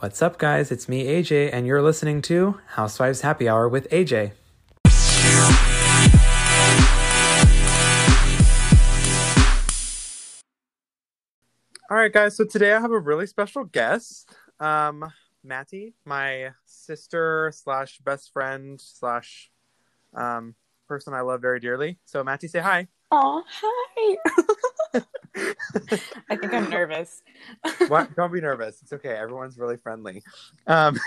What's up, guys? It's me, AJ, and you're listening to Housewives Happy Hour with AJ. All right, guys. So today I have a really special guest, um, Matty, my sister slash best friend slash um, person I love very dearly. So, Matty, say hi. Oh, hi. I think I'm nervous. what? Don't be nervous. It's okay. Everyone's really friendly. Um,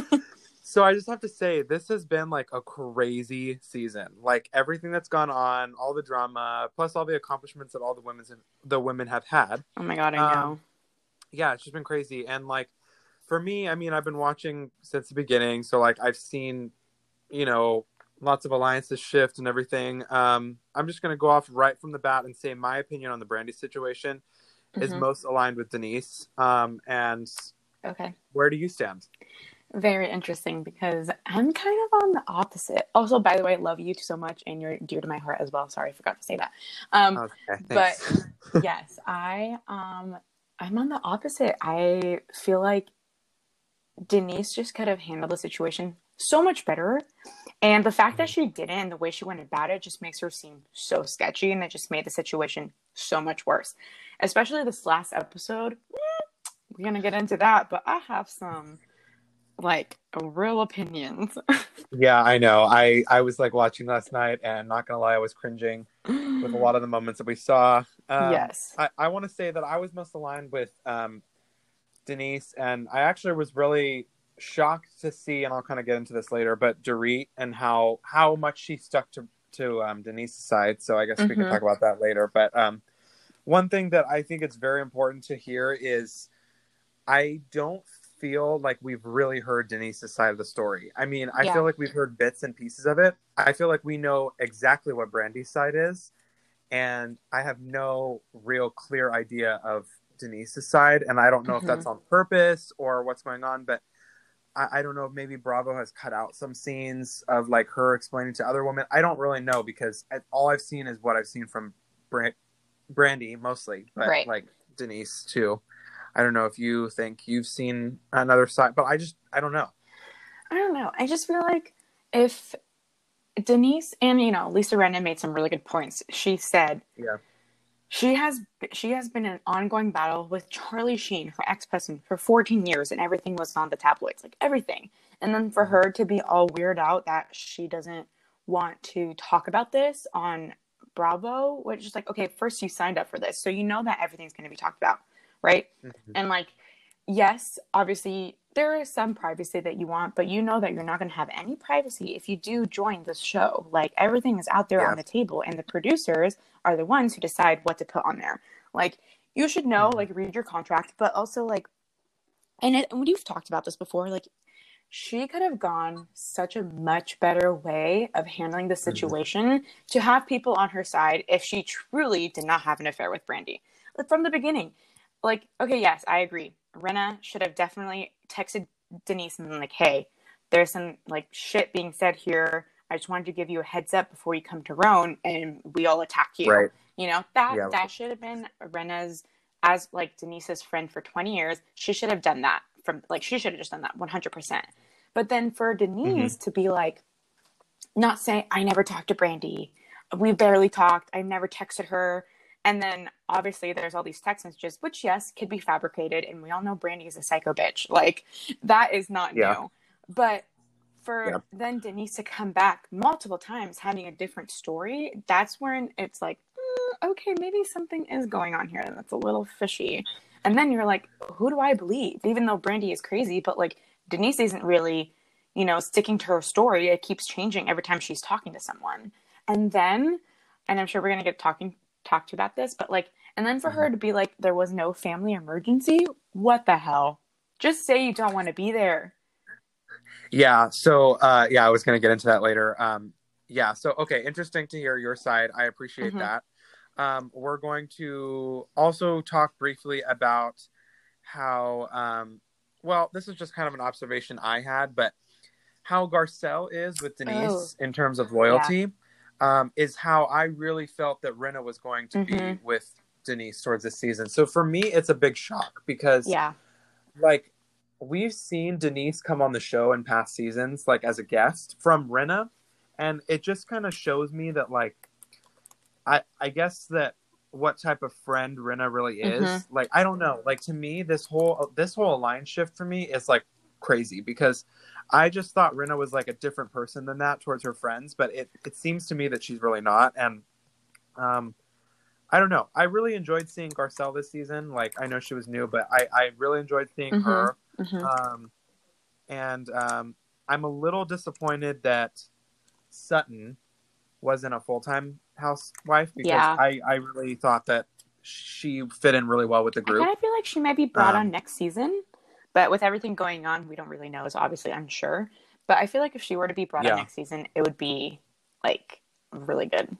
so I just have to say, this has been like a crazy season. Like everything that's gone on, all the drama, plus all the accomplishments that all the women's the women have had. Oh my god, I know. Um, yeah, it's just been crazy. And like for me, I mean, I've been watching since the beginning, so like I've seen, you know, lots of alliances shift and everything. Um, I'm just going to go off right from the bat and say my opinion on the Brandi situation is Mhm. most aligned with Denise. Um, and Okay. where do you stand? Very interesting because I'm kind of on the opposite. Also, by the way, I love you so much and you're dear to my heart as well. Sorry, I forgot to say that. Um, Okay, but yes, I um I'm on the opposite. I feel like Denise just could have handled the situation so much better. And the fact that she didn't and the way she went about it just makes her seem so sketchy and it just made the situation so much worse. Especially this last episode. Eh, We're gonna get into that, but I have some like real opinions. yeah, I know. I I was like watching last night, and not gonna lie, I was cringing with a lot of the moments that we saw. Um, yes. I, I want to say that I was most aligned with um, Denise, and I actually was really shocked to see, and I'll kind of get into this later, but Dorit and how how much she stuck to to um, Denise's side. So I guess we can Mhm. talk about that later. But um, one thing that I think it's very important to hear is I don't feel like we've really heard Denise's side of the story. I mean, I Yeah. feel like we've heard bits and pieces of it. I feel like we know exactly what Brandi's side is, and I have no real clear idea of Denise's side. And I don't know if that's on purpose or what's going on, but I, I don't know if maybe Bravo has cut out some scenes of like her explaining to other women. I don't really know because I, all I've seen is what I've seen from Bra- Brandi mostly, but Right. like Denise too. I don't know if you think you've seen another side, but I just I don't know. I don't know. I just feel like if Denise and you know Lisa Rinna made some really good points. She said Yeah. She has she has been in an ongoing battle with Charlie Sheen, her ex husband, for 14 years, and everything was on the tabloids, like everything. And then for her to be all weird out that she doesn't want to talk about this on Bravo, which is like, okay, first you signed up for this, so you know that everything's going to be talked about, right? Mhm. And like, yes, obviously there is some privacy that you want, but you know that you're not going to have any privacy if you do join this show. Like everything is out there Yeah. on the table, and the producers are the ones who decide what to put on there. Like you should know, Mhm. like read your contract, but also like, and it, and you've talked about this before, like. She could have gone such a much better way of handling the situation to have people on her side if she truly did not have an affair with Brandi. From the beginning, like okay yes i agree Rinna should have definitely texted denise and I'm like hey there's some like shit being said here. I just wanted to give you a heads up before you come to Rome and we all attack you. Right. you know that Yeah. that should have been rinna's as like denise's friend for 20 years. She should have done that from like she should have just done that 100% but then for denise Mm-hmm. to be like not saying i never talked to brandi. We barely talked. I never texted her and then obviously there's all these text messages, which yes, could be fabricated, and we all know Brandi is a psycho bitch. Like that is not Yeah. new. But for Yeah. then Denise to come back multiple times having a different story, that's when it's like, "Mm, okay, maybe something is going on here that's a little fishy. And then you're like, who do I believe? Even though Brandi is crazy, but like Denise isn't really, you know, sticking to her story. It keeps changing every time she's talking to someone. And then, and I'm sure we're gonna get talking talk to about this, but like, and then for her to be like, there was no family emergency. What the hell? Just say you don't want to be there. Yeah. So, uh, yeah, I was going to get into that later. Um, yeah. So, okay. Interesting to hear your side. I appreciate Mhm. that. Um, we're going to also talk briefly about how, um, well, this is just kind of an observation I had, but how Garcelle is with Denise in terms of loyalty um, is how I really felt that Rinna was going to be Mhm. with Denise towards this season. So for me, it's a big shock because Yeah. like we've seen Denise come on the show in past seasons, like as a guest from Rinna, and it just kind of shows me that, like, I I guess that what type of friend Rinna really is. Mhm. Like, I don't know. Like to me, this whole this whole alliance shift for me is like crazy because I just thought Rinna was like a different person than that towards her friends, but it it seems to me that she's really not, and um. I don't know. I really enjoyed seeing Garcelle this season. Like I know she was new, but I, I really enjoyed seeing Mhm. her. Mhm. Um, and um, I'm a little disappointed that Sutton wasn't a full time housewife because Yeah. I, I really thought that she fit in really well with the I group. kind of feel like she might be brought Um, on next season, but with everything going on, we don't really know. So obviously unsure. But I feel like if she were to be brought Yeah. next season, it would be like really good.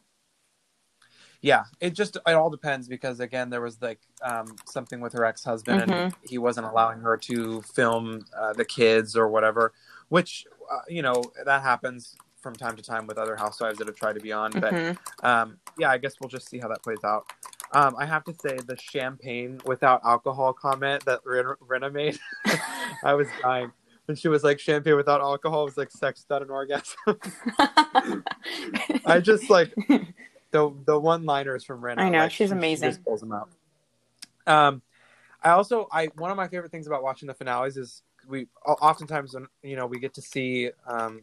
Yeah, it just it all depends because again there was like um, something with her ex husband and Mhm. he wasn't allowing her to film uh, the kids or whatever, which uh, you know that happens from time to time with other housewives that have tried to be on. But Mhm. um, yeah, I guess we'll just see how that plays out. Um, I have to say the champagne without alcohol comment that Ren- Rinna made, I was dying. When she was like champagne without alcohol was like sex without an orgasm. I just like the the one liners from Rinna. I know, like, she's she- amazing. She just pulls them out. Um, I also I one of my favorite things about watching the finales is we oftentimes when you know we get to see um,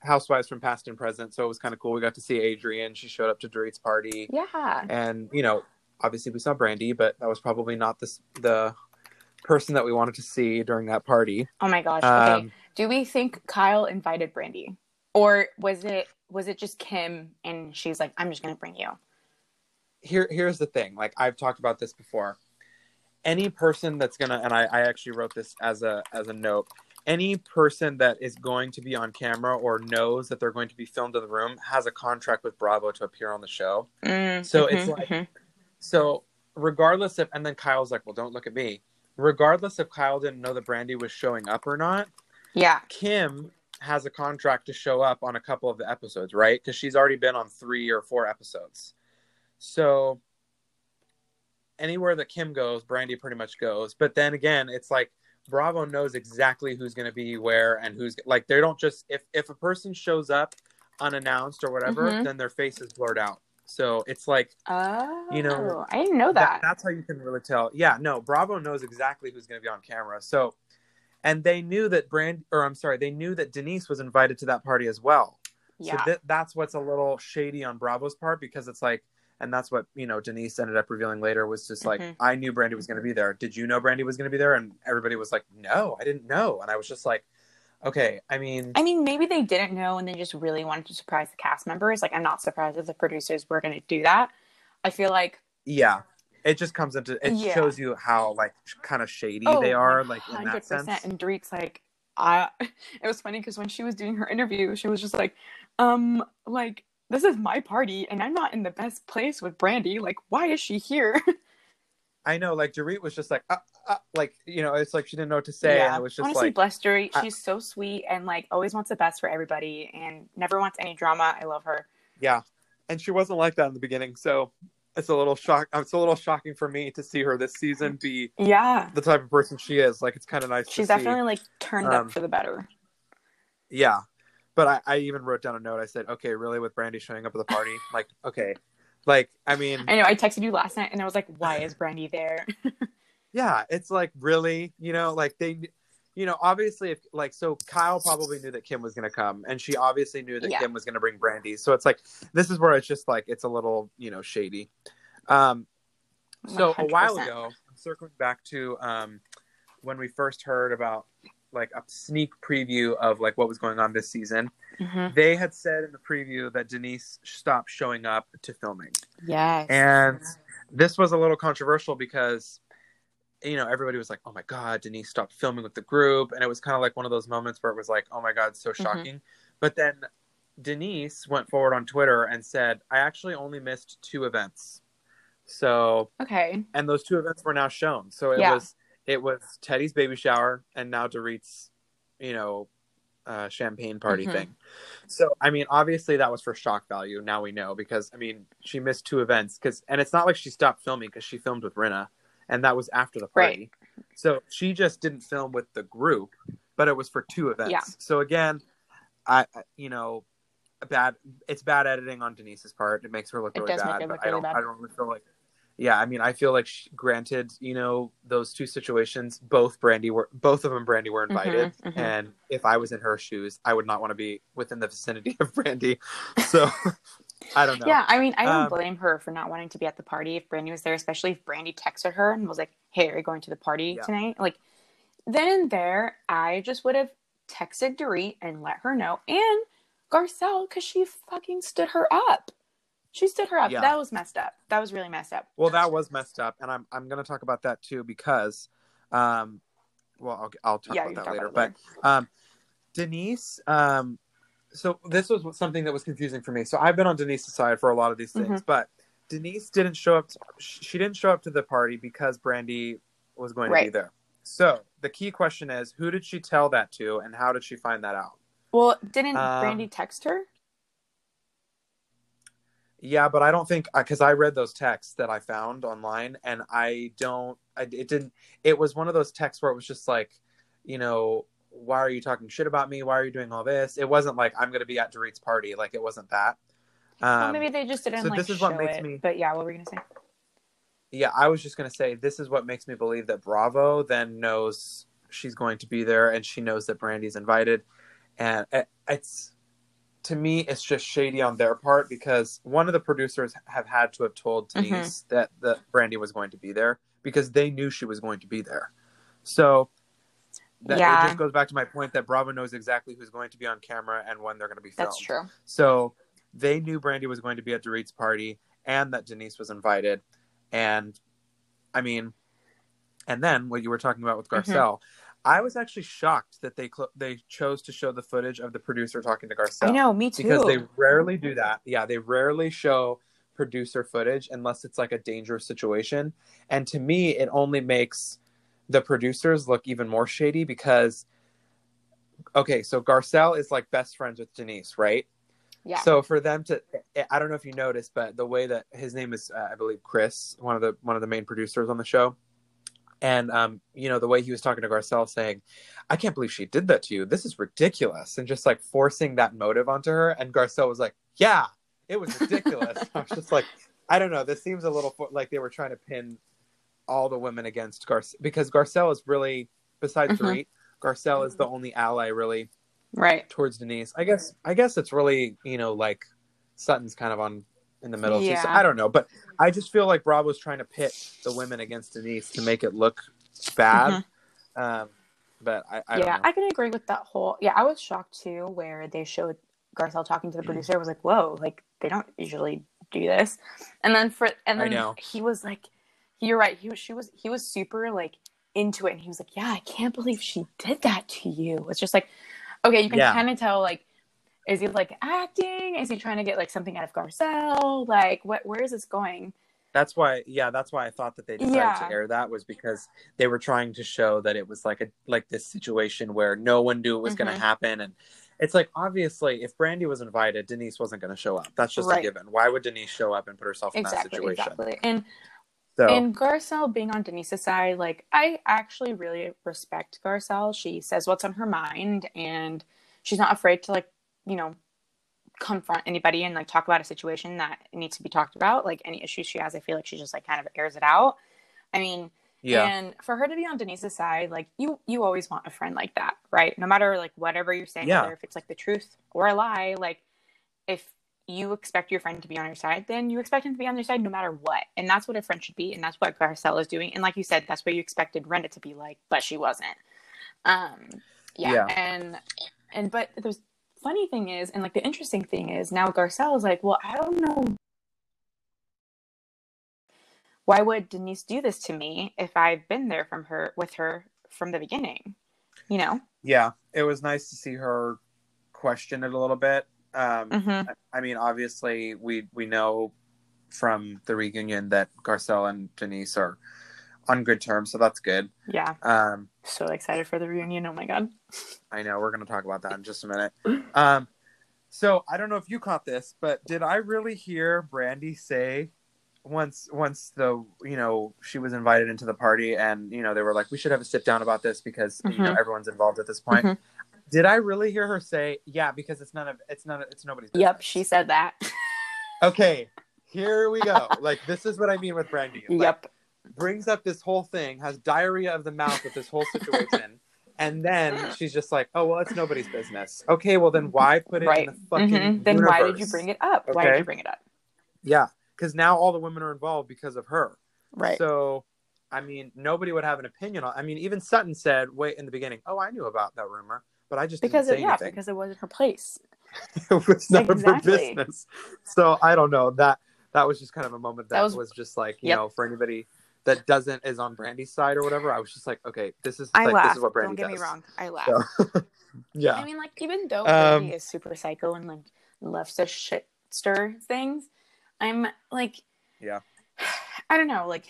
housewives from past and present. So it was kind of cool. We got to see Adrienne. She showed up to Dorit's party, yeah. and you know obviously we saw Brandi, but that was probably not this the person that we wanted to see during that party. Oh my gosh. Okay. Um, Do we think Kyle invited Brandi, or was it was it just Kim and she's like, I'm just gonna bring you? here here's the thing like i've talked about this before any person that's gonna and I, I actually wrote this as a as a note any person that is going to be on camera or knows that they're going to be filmed in the room has a contract with bravo to appear on the show. Mm, So it's mhm, like- mhm. so regardless if and then kyle's like well don't look at me. Regardless if kyle didn't know that brandi was showing up or not yeah. kim has a contract to show up on a couple of the episodes right? Because she's already been on three or four episodes. So anywhere that kim goes brandi pretty much goes. But then again it's like bravo knows exactly who's going to be where and who's like they don't just if if a person shows up unannounced or whatever Mhm. then their face is blurred out so it's like Oh, You know, I didn't know that. that's how you can really tell. Yeah, no, Bravo knows exactly who's going to be on camera. So, and they knew that Brand, or I'm sorry, they knew that Denise was invited to that party as well. yeah. So th- that's what's a little shady on Bravo's part because it's like, and that's what you know Denise ended up revealing later was just like, Mhm. I knew Brandi was going to be there. Did you know Brandi was going to be there? And everybody was like, No, I didn't know. And I was just like, Okay, I mean, I mean, maybe they didn't know and they just really wanted to surprise the cast members. Like, I'm not surprised if the producers were going to do that. I feel like, yeah. It just comes into it Yeah. shows you how like kind of shady oh, they are, like in that 100%. sense. And Dorit's like, I, it was funny because when she was doing her interview, she was just like, um, like, this is my party and I'm not in the best place with Brandi. Like, why is she here? I know, like Dorit was just like, uh, uh, like you know, it's like she didn't know what to say, and it was just Honestly, like, bless Dorit. I- She's so sweet and like always wants the best for everybody and never wants any drama. I love her. yeah, and she wasn't like that in the beginning, so it's a little shock. It's a little shocking for me to see her this season be Yeah. the type of person she is. Like, it's kind of nice. She's to see. definitely like turned Um, up for the better. yeah. But I, I even wrote down a note. I said, okay, really, with Brandi showing up at the party, like, okay, like, I mean, I know. I texted you last night and I was like, why is Brandi there? yeah, it's like really, you know, like they, you know, obviously, if like, so Kyle probably knew that Kim was going to come, and she obviously knew that Yeah. Kim was going to bring Brandi. So it's like, this is where it's just like, it's a little, you know, shady. Um, so a while 100%. ago, circling back to um, when we first heard about like a sneak preview of like what was going on this season, Mhm. they had said in the preview that Denise stopped showing up to filming. Yes. And this was a little controversial because, you know, everybody was like, oh my God, Denise stopped filming with the group. And it was kind of like one of those moments where it was like, oh my God, so shocking. But then Denise went forward on Twitter and said, I actually only missed two events. So, okay. and those two events were now shown. So it Yeah. was, it was Teddi's baby shower and now Dorit's, you know, uh, champagne party Mhm. thing. So, I mean, obviously that was for shock value. Now we know because, I mean, she missed two events because, and it's not like she stopped filming because she filmed with Rinna and that was after the party. So she just didn't film with the group, but it was for two events. Yeah. So again, I I- you know, bad. It's bad editing on Denise's part. It makes her look It really does make bad. look I really don't. bad. I don't really feel like. Yeah, I mean, I feel like, she, granted, you know, those two situations, both Brandi were, both of them, Brandi were invited, mhm. and if I was in her shoes, I would not want to be within the vicinity of Brandi. So, I don't know. Yeah, I mean, I don't Um, blame her for not wanting to be at the party if Brandi was there, especially if Brandi texted her and was like, "Hey, are you going to the party Yeah. tonight?" Like, then and there, I just would have texted Dorit and let her know, and Garcelle because she fucking stood her up. She stood her up. Yeah. That was messed up. That was really messed up. Well, that was messed up, and I'm I'm gonna talk about that too because, um, well, I'll I'll talk Yeah, about that later. about but um, Denise, um, so this was something that was confusing for me. So I've been on Denise's side for a lot of these Mm-hmm. things, but Denise didn't show up. To, she didn't show up to the party because Brandi was going to be there. So the key question is, who did she tell that to, and how did she find that out? Well, didn't Um, Brandi text her? Yeah, but I don't think because I read those texts that I found online, and I don't. I, it didn't. It was one of those texts where it was just like, you know, why are you talking shit about me? Why are you doing all this? It wasn't like I'm going to be at Dorit's party. Like it wasn't that. Um, well, maybe they just didn't so like this is what makes it. me- But yeah, what were you gonna say? yeah, I was just going to say this is what makes me believe that Bravo then knows she's going to be there, and she knows that Brandi's invited, and it, it's to me it's just shady on their part because one of the producers have had to have told Mm-hmm. Denise that that Brandi was going to be there because they knew she was going to be there. So that Yeah. it just goes back to my point that Bravo knows exactly who's going to be on camera and when they're going to be filmed. That's true. So they knew Brandi was going to be at Dorit's party and that Denise was invited. And I mean, and then what you were talking about with Mm-hmm. Garcelle, I was actually shocked that they cl- they chose to show the footage of the producer talking to Garcelle. I know, me too. because they rarely do that. Yeah, they rarely show producer footage unless it's like a dangerous situation. And to me, it only makes the producers look even more shady because okay, so Garcelle is like best friends with Denise, right? yeah. So for them to, I don't know if you noticed, but the way that his name is, uh, I believe Chris, one of the one of the main producers on the show, and um, you know the way he was talking to Garcelle, saying, "I can't believe she did that to you. This is ridiculous," and just like forcing that motive onto her. And Garcelle was like, "Yeah, it was ridiculous." I was just like, I don't know. This seems a little like they were trying to pin all the women against Garcelle because Garcelle is really, besides Mhm. Dorit, Garcelle is the only ally really right. towards Denise. I guess I guess it's really you know like Sutton's kind of on in the middle. Yeah. I don't know, but I just feel like Bravo's trying to pit the women against Denise to make it look bad. Um, but I, I yeah. I can agree with that whole. Yeah, I was shocked too, where they showed Garcelle talking to the producer. I was like, "Whoa!" Like they don't usually do this. And then for and then he was like, "You're right." He was. She was. He was super like into it, and he was like, "Yeah, I can't believe she did that to you." It's just like, okay, you can Yeah. kind of tell like. Is he like acting? Is he trying to get like something out of Garcelle? Like, what? Where is this going? That's why, yeah, that's why I thought that they decided Yeah. to air that was because they were trying to show that it was like a like this situation where no one knew it was going Mhm. to happen, and it's like obviously if Brandi was invited, Denise wasn't going to show up. That's just a given. Why would Denise show up and put herself in that situation? Exactly. And So And Garcelle being on Denise's side, like I actually really respect Garcelle. She says what's on her mind and she's not afraid to like, you know, confront anybody and like talk about a situation that needs to be talked about. Like any issues she has, I feel like she just like kind of airs it out. I mean, yeah, and for her to be on Denise's side, like you you always want a friend like that, right? No matter like whatever you're saying, Yeah. whether if it's like the truth or a lie, like if you expect your friend to be on your side, then you expect him to be on your side no matter what. And that's what a friend should be, and that's what Garcelle is doing. And like you said, that's what you expected Brenda to be like, but she wasn't. Um yeah, Yeah. and and but the funny thing is, and like the interesting thing is now Garcelle is like, well, I don't know why would Denise do this to me if I've been there from her with her from the beginning? You know? yeah, it was nice to see her question it a little bit. Um, Mm-hmm. I mean, obviously, we we know from the reunion that Garcelle and Denise are on good terms, so that's good. Yeah. Um, So excited for the reunion. Oh my god. I know we're going to talk about that in just a minute. Um, so I don't know if you caught this, but did I really hear Brandi say once once the you know she was invited into the party and you know they were like we should have a sit down about this because you know Mhm. everyone's involved at this point Mhm. did i really hear her say yeah because it's none of it's none of it's nobody's business. Yep, she said that. okay here we go like this is what i mean with brandi Like, yep. Brings up this whole thing has diarrhea of the mouth with this whole situation and then she's just like oh well it's nobody's business okay well then why put it Right. in the fucking Mhm. Then why did you bring it up? Why did you bring it up? yeah because now all the women are involved because of her Right. So, I mean, nobody would have an opinion on. I mean, even Sutton said, "Wait, in the beginning, oh, I knew about that rumor, but I just because didn't it, yeah, anything. because it wasn't her place. it was none of her business." So I don't know that that was just kind of a moment that, That was, was- just like you Yep. know for anybody that doesn't is on Brandi's side or whatever. I was just like, okay, this is I like laughed. this is what Brandi Don't get does. me wrong. I laugh. So, yeah, I mean, like even though Um, Brandi is super psycho and like loves to shit stir things, I'm like, Yeah. I don't know. Like,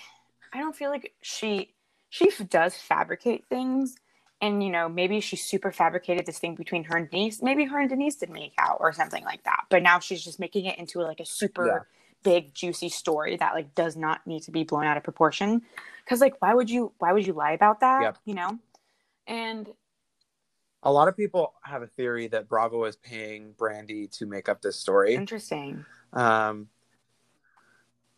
I don't feel like she she does fabricate things, and you know maybe she super fabricated this thing between her and Denise. Maybe her and Denise did make out or something like that. But now she's just making it into like a super Yeah. Big juicy story that like does not need to be blown out of proportion. Because like, why would you why would you lie about that? Yep. You know, and a lot of people have a theory that Bravo is paying Brandi to make up this story. interesting. Um,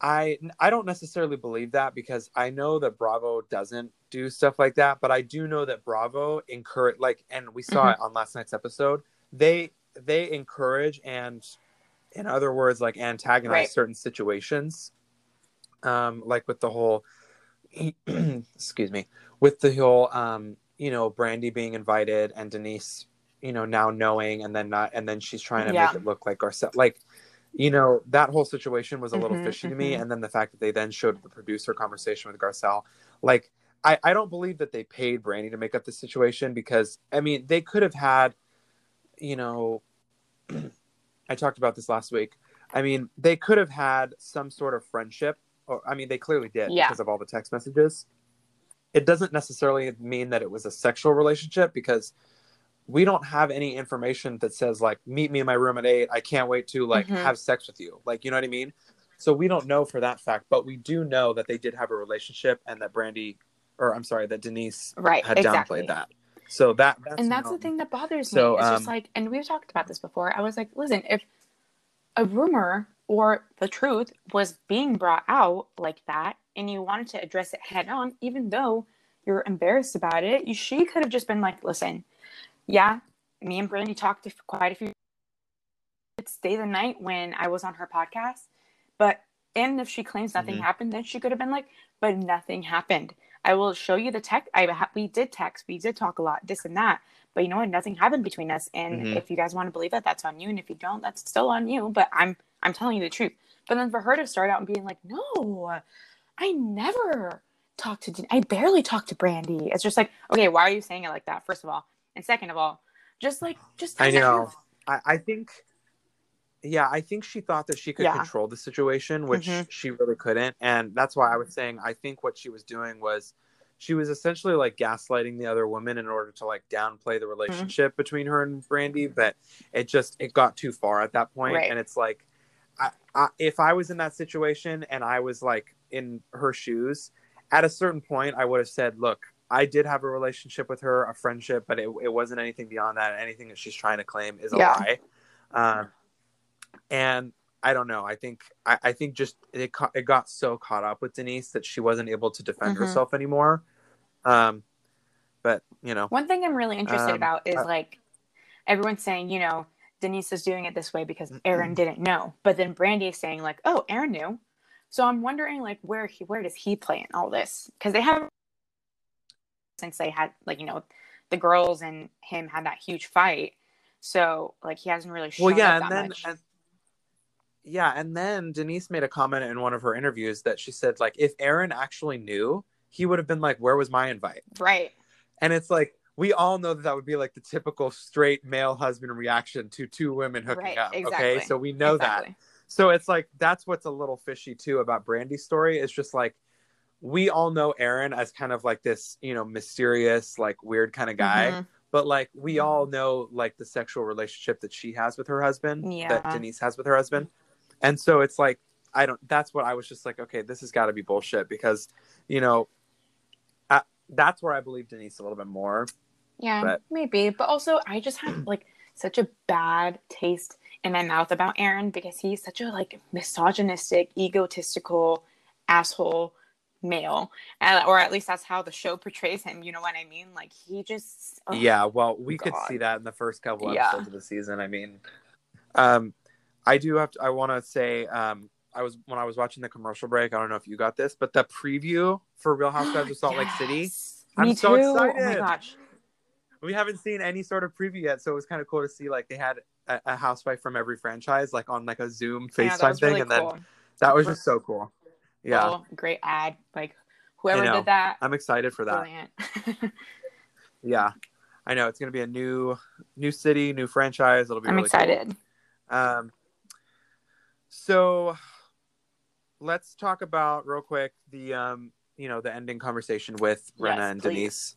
I I don't necessarily believe that because I know that Bravo doesn't do stuff like that, but I do know that Bravo encourage like, and we saw Mhm. it on last night's episode. They they encourage and, in other words, like antagonize Right. certain situations, um, like with the whole, excuse me, with the whole, um, you know, Brandi being invited and Denise, you know, now knowing and then not, and then she's trying to Yeah. make it look like Garcelle, like you know that whole situation was a little Mhm, fishy to me mhm. and then the fact that they then showed the producer conversation with garcelle like I, I don't believe that they paid brandi to make up the situation because i mean they could have had you know i talked about this last week i mean they could have had some sort of friendship or i mean they clearly did Yeah. because of all the text messages it doesn't necessarily mean that it was a sexual relationship because we don't have any information that says like meet me in my room at eight i can't wait to like Mhm. have sex with you like you know what i mean so we don't know for that fact but we do know that they did have a relationship and that brandi or i'm sorry that denise Right. had exactly. downplayed that so that that's and that's the thing that bothers So, me. It's um, just like, and we've talked about this before. I was like, listen, if a rumor or the truth was being brought out like that, and you wanted to address it head on, even though you're embarrassed about it, you, she could have just been like, listen, yeah, me and Brandi talked to quite a few. It's day the night when I was on her podcast, but and if she claims nothing Mhm. happened, then she could have been like, but nothing happened. I will show you the text. I ha- we did text, we did talk a lot, this and that. But you know what? Nothing happened between us. And Mhm. if you guys want to believe that, that's on you. And if you don't, that's still on you. But I'm I'm telling you the truth. But then for her to start out and being like, no, I never talked to. I barely talked to Brandi. It's just like, okay, why are you saying it like that? First of all, and second of all, just like just. I know. I, I think yeah i think she thought that she could Yeah. control the situation which Mhm. she really couldn't and that's why i was saying i think what she was doing was she was essentially like gaslighting the other woman in order to like downplay Mm-hmm. the relationship between her and brandi but it just it got too far at that point Right. and it's like I, I, if i was in that situation and i was like in her shoes at a certain point i would have said look i did have a relationship with her a friendship but it, it wasn't anything beyond that anything that she's trying to claim is a Yeah. lie um, and I don't know. I think I, I think just it ca- it got so caught up with Denise that she wasn't able to defend Mhm. herself anymore. Um, but you know, One thing I'm really interested Um, about is uh, like everyone's saying, you know, Denise is doing it this way because Mm-hmm. Aaron didn't know, but then Brandi is saying like, oh, Aaron knew. So I'm wondering like where he where does he play in all this? Because they have since they had like you know the girls and him had that huge fight. So like he hasn't really shown well, yeah, and then and, yeah, and then Denise made a comment in one of her interviews that she said like if Aaron actually knew, he would have been like, "Where was my invite?" right. And it's like we all know that that would be like the typical straight male husband reaction to two women hooking Right, up. Okay, so we know that. So it's like that's what's a little fishy too about Brandi's story. It's just like we all know Aaron as kind of like this, you know, mysterious, like weird kind of guy. Mhm. But like we all know like the sexual relationship that she has with her husband, Yeah. that Denise has with her husband. And so it's like I don't. That's what I was just like. Okay, this has got to be bullshit because, you know, I, that's where I believe Denise a little bit more. Yeah, But- maybe. But also, I just have like such a bad taste in my mouth about Aaron because he's such a like misogynistic, egotistical asshole male, uh, or at least that's how the show portrays him. You know what I mean? Like he just ugh. Yeah, well, we could see that in the first couple Yeah. episodes of the season. I mean, um, I do have to. I want to say, um, I was when I was watching the commercial break. I don't know if you got this, but the preview for Real Housewives of Salt Lake City. I'm Me so too. Oh my excited. gosh. We haven't seen any sort of preview yet, so it was kind of cool to see like they had a, a housewife from every franchise, like on like a Zoom FaceTime Yeah, thing, really and then that was just so cool. Yeah, Well, great ad. Like whoever did that, I'm excited for that. Yeah, I know it's gonna be a new new city, new franchise. It'll be. I'm really cool. excited. Um, so let's talk about real quick the um, you know, the ending conversation with Rinna Yes, and please. Denise.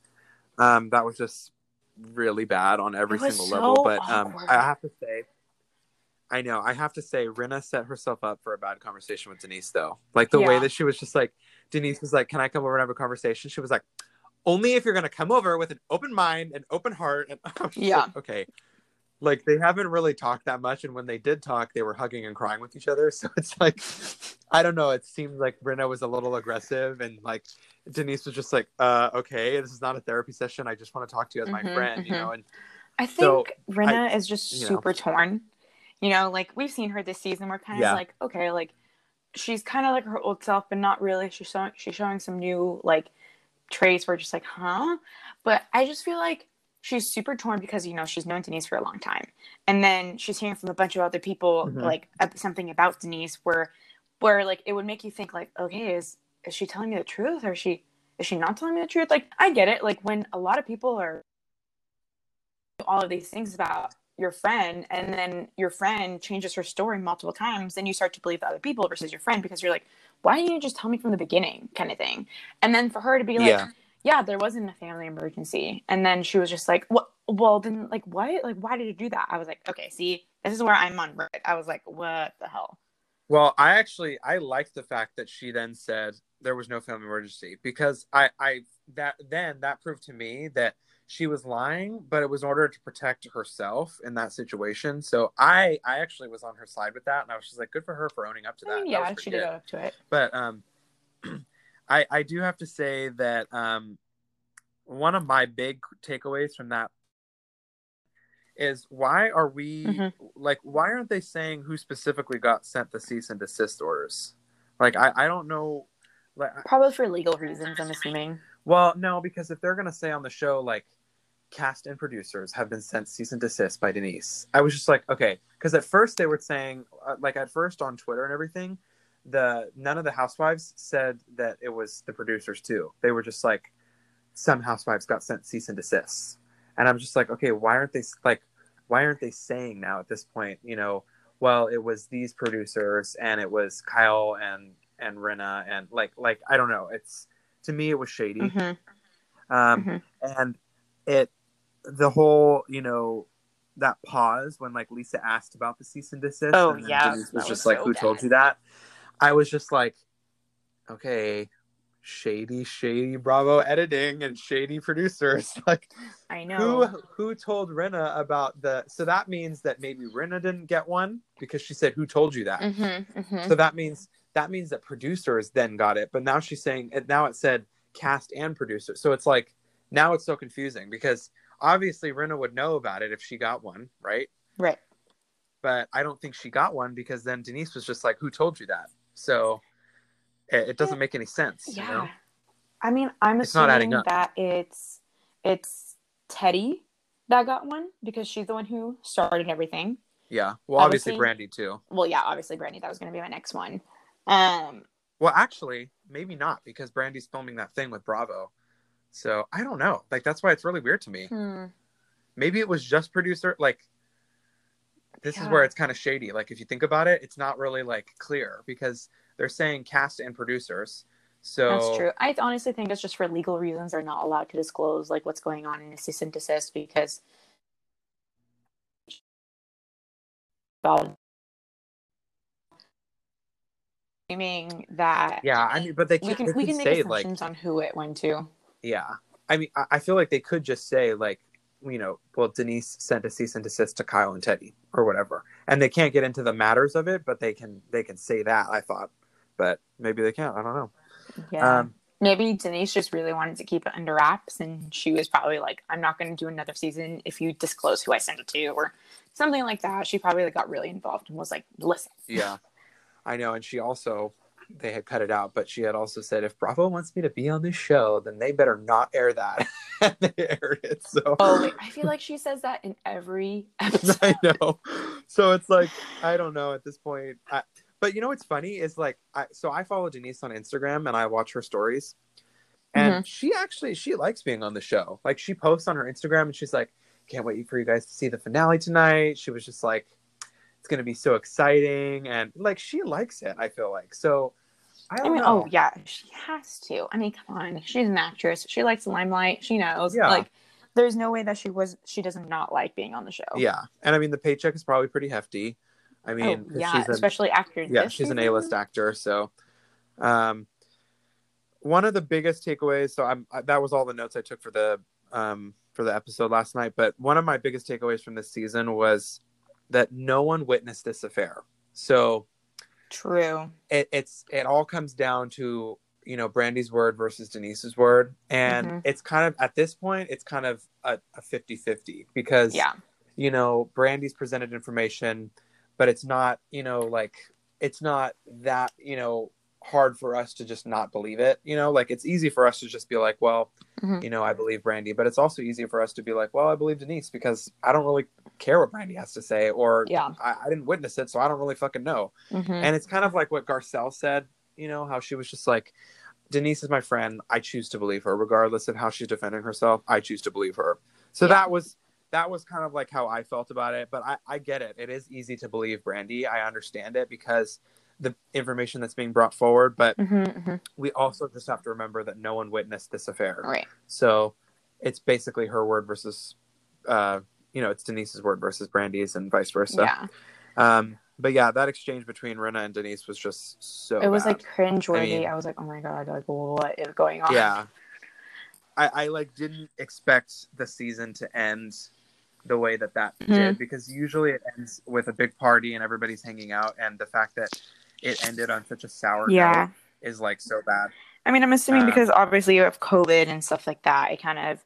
Um, that was just really bad on every single so level. But um. I have to say, I know I have to say, Rinna set herself up for a bad conversation with Denise, though. Like the way that she was just like, Denise was like, "Can I come over and have a conversation?" She was like. Only if you're gonna come over with an open mind, an open heart, and I was just Yeah. like, okay, like they haven't really talked that much and when they did talk they were hugging and crying with each other so it's like i don't know it seemed like Brenna was a little aggressive and like denise was just like uh okay this is not a therapy session i just want to talk to you as my Mhm, friend you mhm. know and I think So, Rinna is just you know. super torn. You know, like we've seen her this season. We're kind of Yeah. like, okay, like she's kind of like her old self, but not really. She's showing she's showing some new like traits. We're just like, huh? But I just feel like she's super torn because you know she's known Denise for a long time, and then she's hearing from a bunch of other people Mhm. like something about Denise where where like it would make you think like, okay, is is she telling me the truth or is she is she not telling me the truth? Like I get it. Like when a lot of people are all of these things about your friend and then your friend changes her story multiple times then you start to believe the other people versus your friend because you're like why didn't you just tell me from the beginning kind of thing and then for her to be like Yeah. Yeah, there wasn't a family emergency. And then she was just like what well then like what like why did you do that? I was like okay see this is where i'm on Reddit. i was like what the hell? Well i actually i liked the fact that she then said there was no family emergency because i i that then that proved to me that she was lying but it was in order to protect herself in that situation. So i i actually was on her side with that and i was just like good for her for owning up to that. I mean, yeah pretty she good. did own up to it. But um i i do have to say that um one of my big takeaways from that is why are we Mhm. like why aren't they saying who specifically got sent the cease and desist orders? Like i i don't know like probably for legal reasons i'm assuming. Well no because if they're gonna say on the show like cast and producers have been sent cease and desist by denise i was just like okay. Because at first they were saying uh, like at first on twitter and everything the none of the housewives said that it was the producers too they were just like some housewives got sent cease and desist and i'm just like okay why aren't they like why aren't they saying now at this point you know well it was these producers and it was kyle and and Rinna and like like i don't know it's to me it was shady Mhm. um, Mhm. and it the whole you know that pause when like Lisa asked about the cease and desist. Oh, and yeah, Denise was was just like, so "Who told you that?" I was just like, "Okay, shady, shady, Bravo editing and shady producers." Like, i know who who told Rinna about the? So that means that maybe Rinna didn't get one because she said, "Who told you that?" mm-hmm, mm-hmm. So that means that means that producers then got it, but now she's saying it. Now it said cast and producer, so it's like now it's so confusing because obviously Rinna would know about it if she got one, right? right But I don't think she got one because then Denise was just like, "Who told you that?" So it, it doesn't make any sense. Yeah. You know? I mean, I'm It's not adding assuming up. that it's it's Teddi that got one because she's the one who started everything. Yeah. Well, obviously, Obviously- Brandi too. Well, yeah, obviously Brandi, that was going to be my next one. Um, Well, actually, maybe not because Brandi's filming that thing with Bravo. So I don't know. Like that's why it's really weird to me. hmm, maybe it was just producer like this is where it's kind of shady like if you think about it it's not really like clear because they're saying cast and producers so that's true. I honestly think it's just for legal reasons they're not allowed to disclose like what's going on in a cease and desist because claiming that Yeah, I mean, but they can, we can we can make say like assumptions on who it went to. Yeah. I mean, I, I feel like they could just say, like, you know, well, Denise sent a cease and desist to Kyle and Teddi or whatever. And they can't get into the matters of it, but they can they can say that, I thought. But maybe they can't. I don't know. Yeah. Um, Maybe Denise just really wanted to keep it under wraps, and she was probably like, "I'm not going to do another season if you disclose who I sent it to," or something like that. She probably like, got really involved and was like, "Listen, yeah. I know. And she also, they had cut it out, but she had also said, if Bravo wants me to be on this show, then they better not air that. and they aired it. So oh, wait, I feel like she says that in every episode." I know. So it's like I don't know at this point. I, but you know what's funny is like I so I follow Denise on Instagram and I watch her stories. And mm-hmm. she actually she likes being on the show. Like she posts on her Instagram and she's like, "Can't wait for you guys to see the finale tonight." She was just like, "It's going to be so exciting." And like she likes it, I feel like. So I I mean, know. oh yeah, she has to. I mean, come on, she's an actress. She likes the limelight. She knows. Yeah. Like, there's no way that she was. She does not like being on the show. Yeah. And I mean the paycheck is probably pretty hefty. I Oh, yeah, she's an, especially after. yeah she's an a-list actor so um one of the biggest takeaways so i'm I- that was all the notes i took for the um for the episode last night but one of my biggest takeaways from this season was that no one witnessed this affair so True. it, it's it all comes down to you know brandi's word versus denise's word and Mhm. it's kind of at this point it's kind of a, a 50-50 because Yeah. you know brandi's presented information but it's not you know like it's not that you know hard for us to just not believe it you know like it's easy for us to just be like well Mhm. you know i believe brandi but it's also easy for us to be like well i believe denise because i don't really care what brandi has to say or Yeah. I, I didn't witness it so i don't really fucking know Mhm. and it's kind of like what garcelle said you know how she was just like denise is my friend i choose to believe her regardless of how she's defending herself i choose to believe her so Yeah. that was that was kind of like how i felt about it but I, I get it it is easy to believe brandi i understand it because the information that's being brought forward but Mhm, mhm. we also just have to remember that no one witnessed this affair Right. so it's basically her word versus uh you know it's denise's word versus brandi's and vice versa Yeah. um but yeah that exchange between Rinna and denise was just so it was bad. like cringeworthy. I mean- I was like, oh my god, like what is going on? yeah I, I like didn't expect the season to end the way that that Mhm. did because usually it ends with a big party and everybody's hanging out and the fact that it ended on such a sour Yeah. note is like so bad I mean, I'm assuming Uh, because obviously you have COVID and stuff like that, it kind of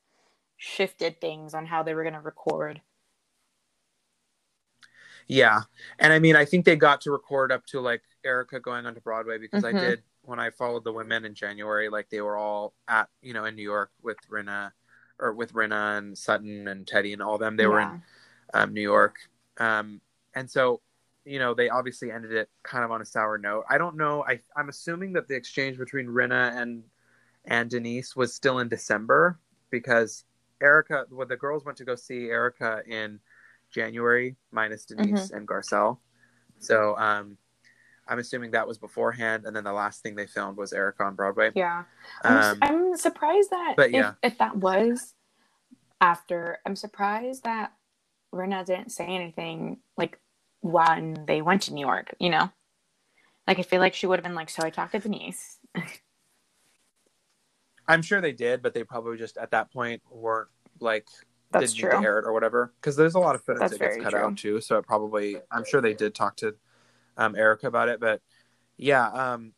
shifted things on how they were going to record. yeah and i mean i think they got to record up to like erika going onto broadway because Mhm. i did when i followed the women in january like they were all at you know in new york with Rinna or with Rinna and Sutton and Teddi and all them. They were in um, New York. Um, and so, you know, they obviously ended it kind of on a sour note. I don't know. I, I'm assuming that the exchange between Rinna and and Denise was still in December because Erika, well, the girls went to go see Erika in January, minus Denise and Garcelle. So um, I'm assuming that was beforehand, and then the last thing they filmed was Erika on Broadway. Yeah. I'm, Um, I'm surprised that but if, yeah. if that was after, I'm surprised that Rinna didn't say anything like when they went to New York, you know? Like, I feel like she would have been like, So I talked to Denise. I'm sure they did, but they probably just at that point weren't like That's didn't need true. to air it or whatever. Because there's a lot of footage That's that gets cut true. out too. So it probably, I'm sure they did talk to um, Erika about it. But yeah, um,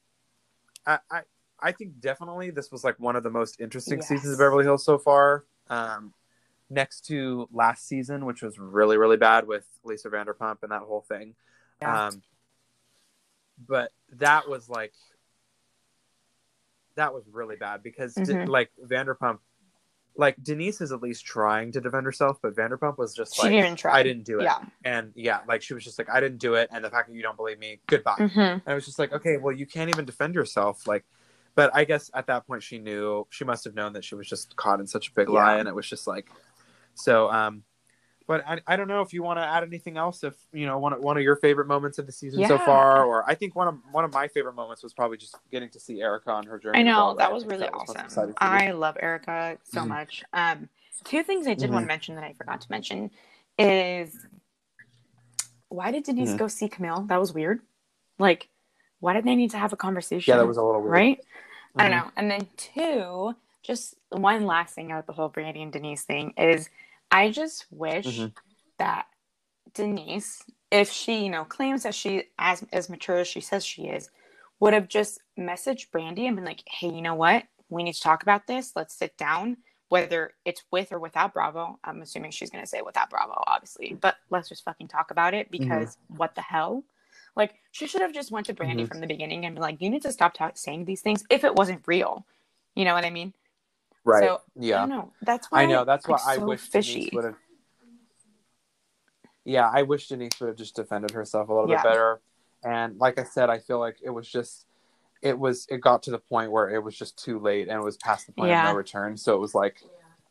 I, I I think definitely this was like one of the most interesting Yes. seasons of Beverly Hills so far. Um, next to last season, which was really really bad with Lisa Vanderpump and that whole thing. Yeah. Um, but that was like that was really bad because De- Mhm. like Vanderpump, like Denise is at least trying to defend herself, but Vanderpump was just she like, didn't try. I didn't do it, Yeah. and yeah, like she was just like, I didn't do it, and the fact that you don't believe me, goodbye. hmm And I was just like, okay, well, you can't even defend yourself, like. But I guess at that point she knew she must have known that she was just caught in such a big lie, and it was just like, so. um But I, I don't know if you want to add anything else. If you know one of, one of your favorite moments of the season so far, or I think one of one of my favorite moments was probably just getting to see Erika on her journey. I know that was really that awesome. I love Erika so Mhm. much. Um, two things I did Mhm. want to mention that I forgot to mention is why did Denise Mhm. go see Camille? That was weird. Like, why did they need to have a conversation? Yeah, that was a little weird. right. I don't know. And then two, just one last thing about the whole Brandi and Denise thing is, I just wish Mhm. that Denise, if she, you know, claims that she as as mature as she says she is, would have just messaged Brandi and been like, "Hey, you know what? We need to talk about this. Let's sit down." Whether it's with or without Bravo, I'm assuming she's gonna say without Bravo, obviously. But let's just fucking talk about it because what the hell? Like she should have just went to Brandi Mhm. from the beginning and been like, "You need to stop ta- saying these things if it wasn't real." You know what I mean? Right. So I yeah. don't know. That's why I know. That's why I'm I so wish fishy. Denise would have. Yeah, I wish Denise would have just defended herself a little Yeah. bit better. And like I said, I feel like it was just, it was, it got to the point where it was just too late and it was past the point Yeah. of no return. So it was like,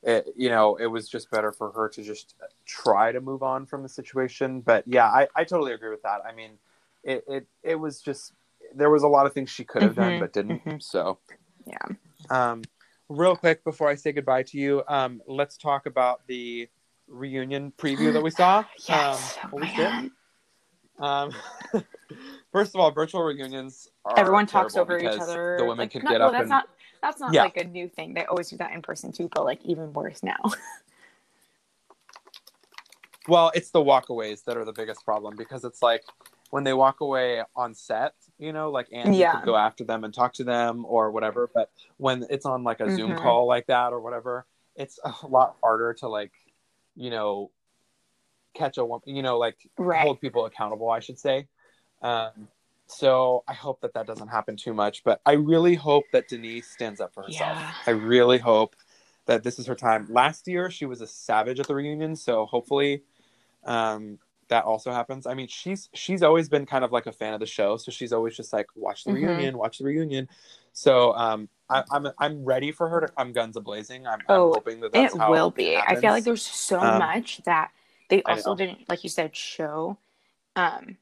it, you know, it was just better for her to just try to move on from the situation. But yeah, I, I totally agree with that. I mean, it, it, it was just, there was a lot of things she could have done, Mhm, but didn't. mhm. So, Yeah. um, real quick before I say goodbye to you, um, let's talk about the reunion preview that we saw. Yes. Um, oh. Um, first of all, virtual reunions are Everyone talks over each other. The women like, can no, get well, up that's and not that's not Yeah. like a new thing. They always do that in person too, but like even worse now. well, it's the walkaways that are the biggest problem because it's like when they walk away on set, you know, like Andy Yeah. could go after them and talk to them or whatever. But when it's on like a Zoom Mhm. call like that or whatever, it's a lot harder to like, you know, catch a woman, you know, like right. hold people accountable, I should say. Um, so I hope that that doesn't happen too much, but I really hope that Denise stands up for herself. Yeah. I really hope that this is her time. Last year, she was a savage at the reunion, so hopefully um, that also happens. I mean, she's she's always been kind of like a fan of the show, so she's always just like, watch the Mhm. reunion, watch the reunion. So um, I, I'm I'm ready for her to come guns a blazing. I'm, Oh, I'm hoping that that's it will be. I feel like there's so Um, much that they also didn't, like you said, show um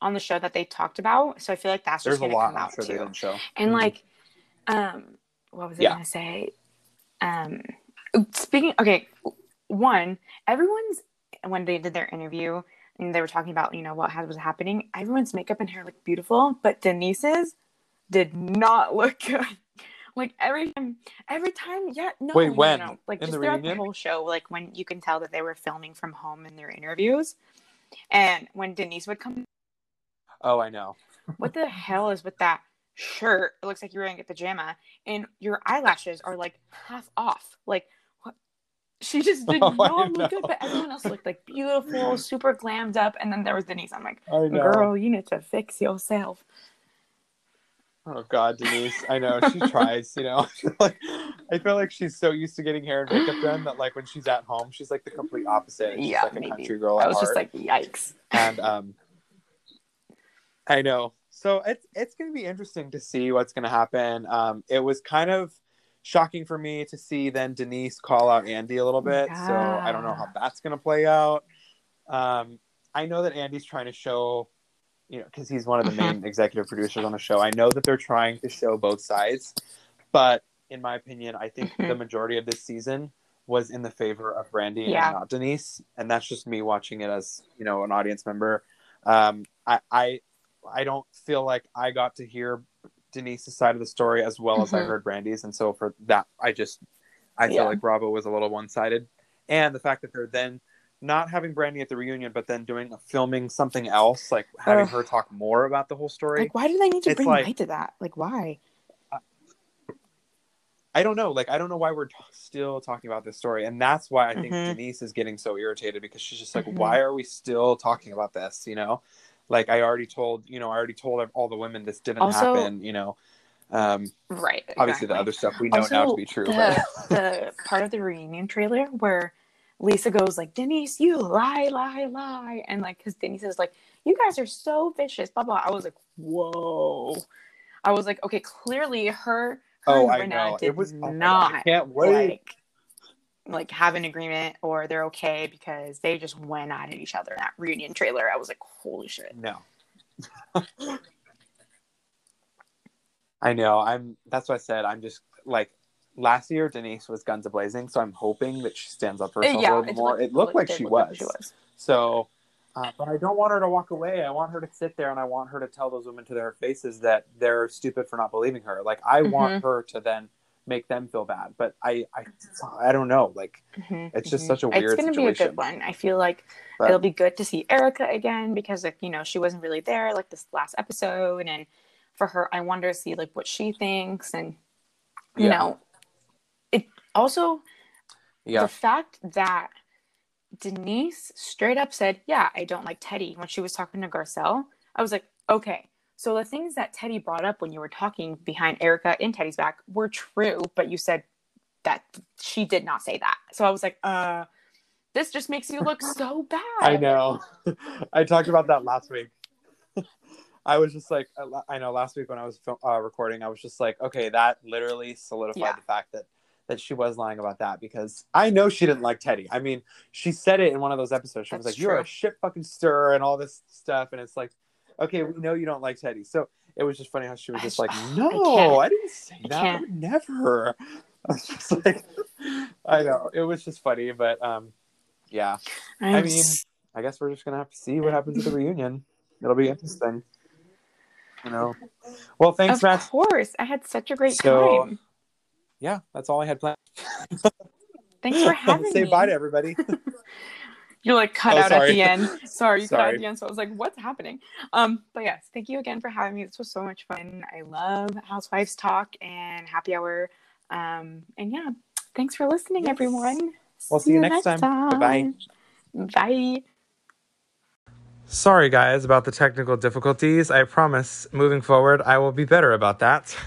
on the show that they talked about. So I feel like that's There's just a gonna lot come out too. didn't show. And Mhm. like, um, what was I Yeah. gonna say? Um, speaking. Okay, one. Everyone's when they did their interview and they were talking about you know what had, was happening. Everyone's makeup and hair looked beautiful, but Denise's did not look good. Like every time, every time, yeah, no, Wait, no, no, when? no. Like In just the throughout reunion? the whole show, like when you can tell that they were filming from home in their interviews, and when Denise would come Oh, I know. what the hell is with that shirt? It looks like you're wearing a pajama, and your eyelashes are like half off. Like? She just did Oh, not look good, but everyone else looked like beautiful, super glammed up. And then there was Denise. I'm like, girl, you need to fix yourself. Oh God, Denise. I know she tries. You know, like I feel like she's so used to getting hair and makeup done that like when she's at home, she's like the complete opposite. She's Yeah, like a maybe. country girl. I was just like, yikes. and um, I know. So it's it's gonna be interesting to see what's gonna happen. Um, it was kind of shocking for me to see then Denise call out Andy a little bit. So I don't know how that's gonna play out. Um, I know that Andy's trying to show, you know, because he's one of the Mhm. main executive producers on the show. I know that they're trying to show both sides, but in my opinion, I think Mhm. the majority of this season was in the favor of Brandi Yeah. and not Denise, and that's just me watching it as you know an audience member. Um, I, I I don't feel like I got to hear Denise's side of the story as well as I Mhm. heard Brandi's, and so for that, I just I feel like Bravo was a little one sided, and the fact that they're then not having Brandi at the reunion, but then doing a filming something else, like having Ugh. her talk more about the whole story. Like, why do they need to It's bring like- light to that? Like, why? I don't know. Like, I don't know why we're t- still talking about this story, and that's why I think Mhm. Denise is getting so irritated because she's just like, Mhm. why are we still talking about this? You know, like I already told, you know, I already told all the women this didn't Also- happen. You know, um, Right. obviously the other stuff we know now to be true, the, but the part of the reunion trailer where Lisa goes like, Denise, you lie, lie, lie, and like, because Denise is like, you guys are so vicious, blah blah. I was like, whoa. I was like, okay, clearly her, her oh, I know did it was. oh not I can't wait. like like have an agreement or they're okay because they just went at each other in that reunion trailer. I was like, holy shit. No. I know. I'm. That's what I said. I'm just like last year. Denise was guns a blazing, so I'm hoping that she stands up for herself a little bit more. It looked like she look like she was. So, Uh, but I don't want her to walk away. I want her to sit there and I want her to tell those women to their faces that they're stupid for not believing her. Like I Mm-hmm. want her to then make them feel bad. But I I, I don't know. Like Mhm, it's just mhm. such a weird It's gonna be a good one. I feel like But- it'll be good to see Erika again because like you know she wasn't really there like this last episode, and for her, I wonder to see like what she thinks, and you Yeah. know, it also yeah. the fact that Denise straight up said, "Yeah, I don't like Teddi" when she was talking to Garcelle. I was like, okay. So the things that Teddi brought up when you were talking behind Erika in Teddi's back were true, but you said that she did not say that. So I was like, uh, this just makes you look so bad. I know. I talked about that last week. I was just like, I know last week when I was uh, recording, I was just like, okay, that literally solidified Yeah. the fact that that she was lying about that because I know she didn't like Teddi. I mean, she said it in one of those episodes. She was That's like, "You're a shit fucking stir" and all this stuff, and it's like, okay, we know you don't like Teddi. So it was just funny how she was I just like, "No, can't. I, didn't say I that. I would never." I was just like, I know it was just funny, but um, yeah. I'm I mean, s- I guess we're just gonna have to see what happens at the reunion. It'll be interesting. You know. Well, thanks, of Matt. course, I had such a great So- time. Yeah, that's all I had planned. Thanks for having Say me. Say bye to everybody. You like cut Oh, out sorry. at the end. Sorry, you cut out at the end. So I was like, what's happening? Um, but yes, thank you again for having me. This was so much fun. I love Housewives Talk and Happy Hour. Um, and yeah, thanks for listening, Yes. everyone. We'll see you next time. Bye-bye. Bye. Sorry, guys, about the technical difficulties. I promise moving forward, I will be better about that.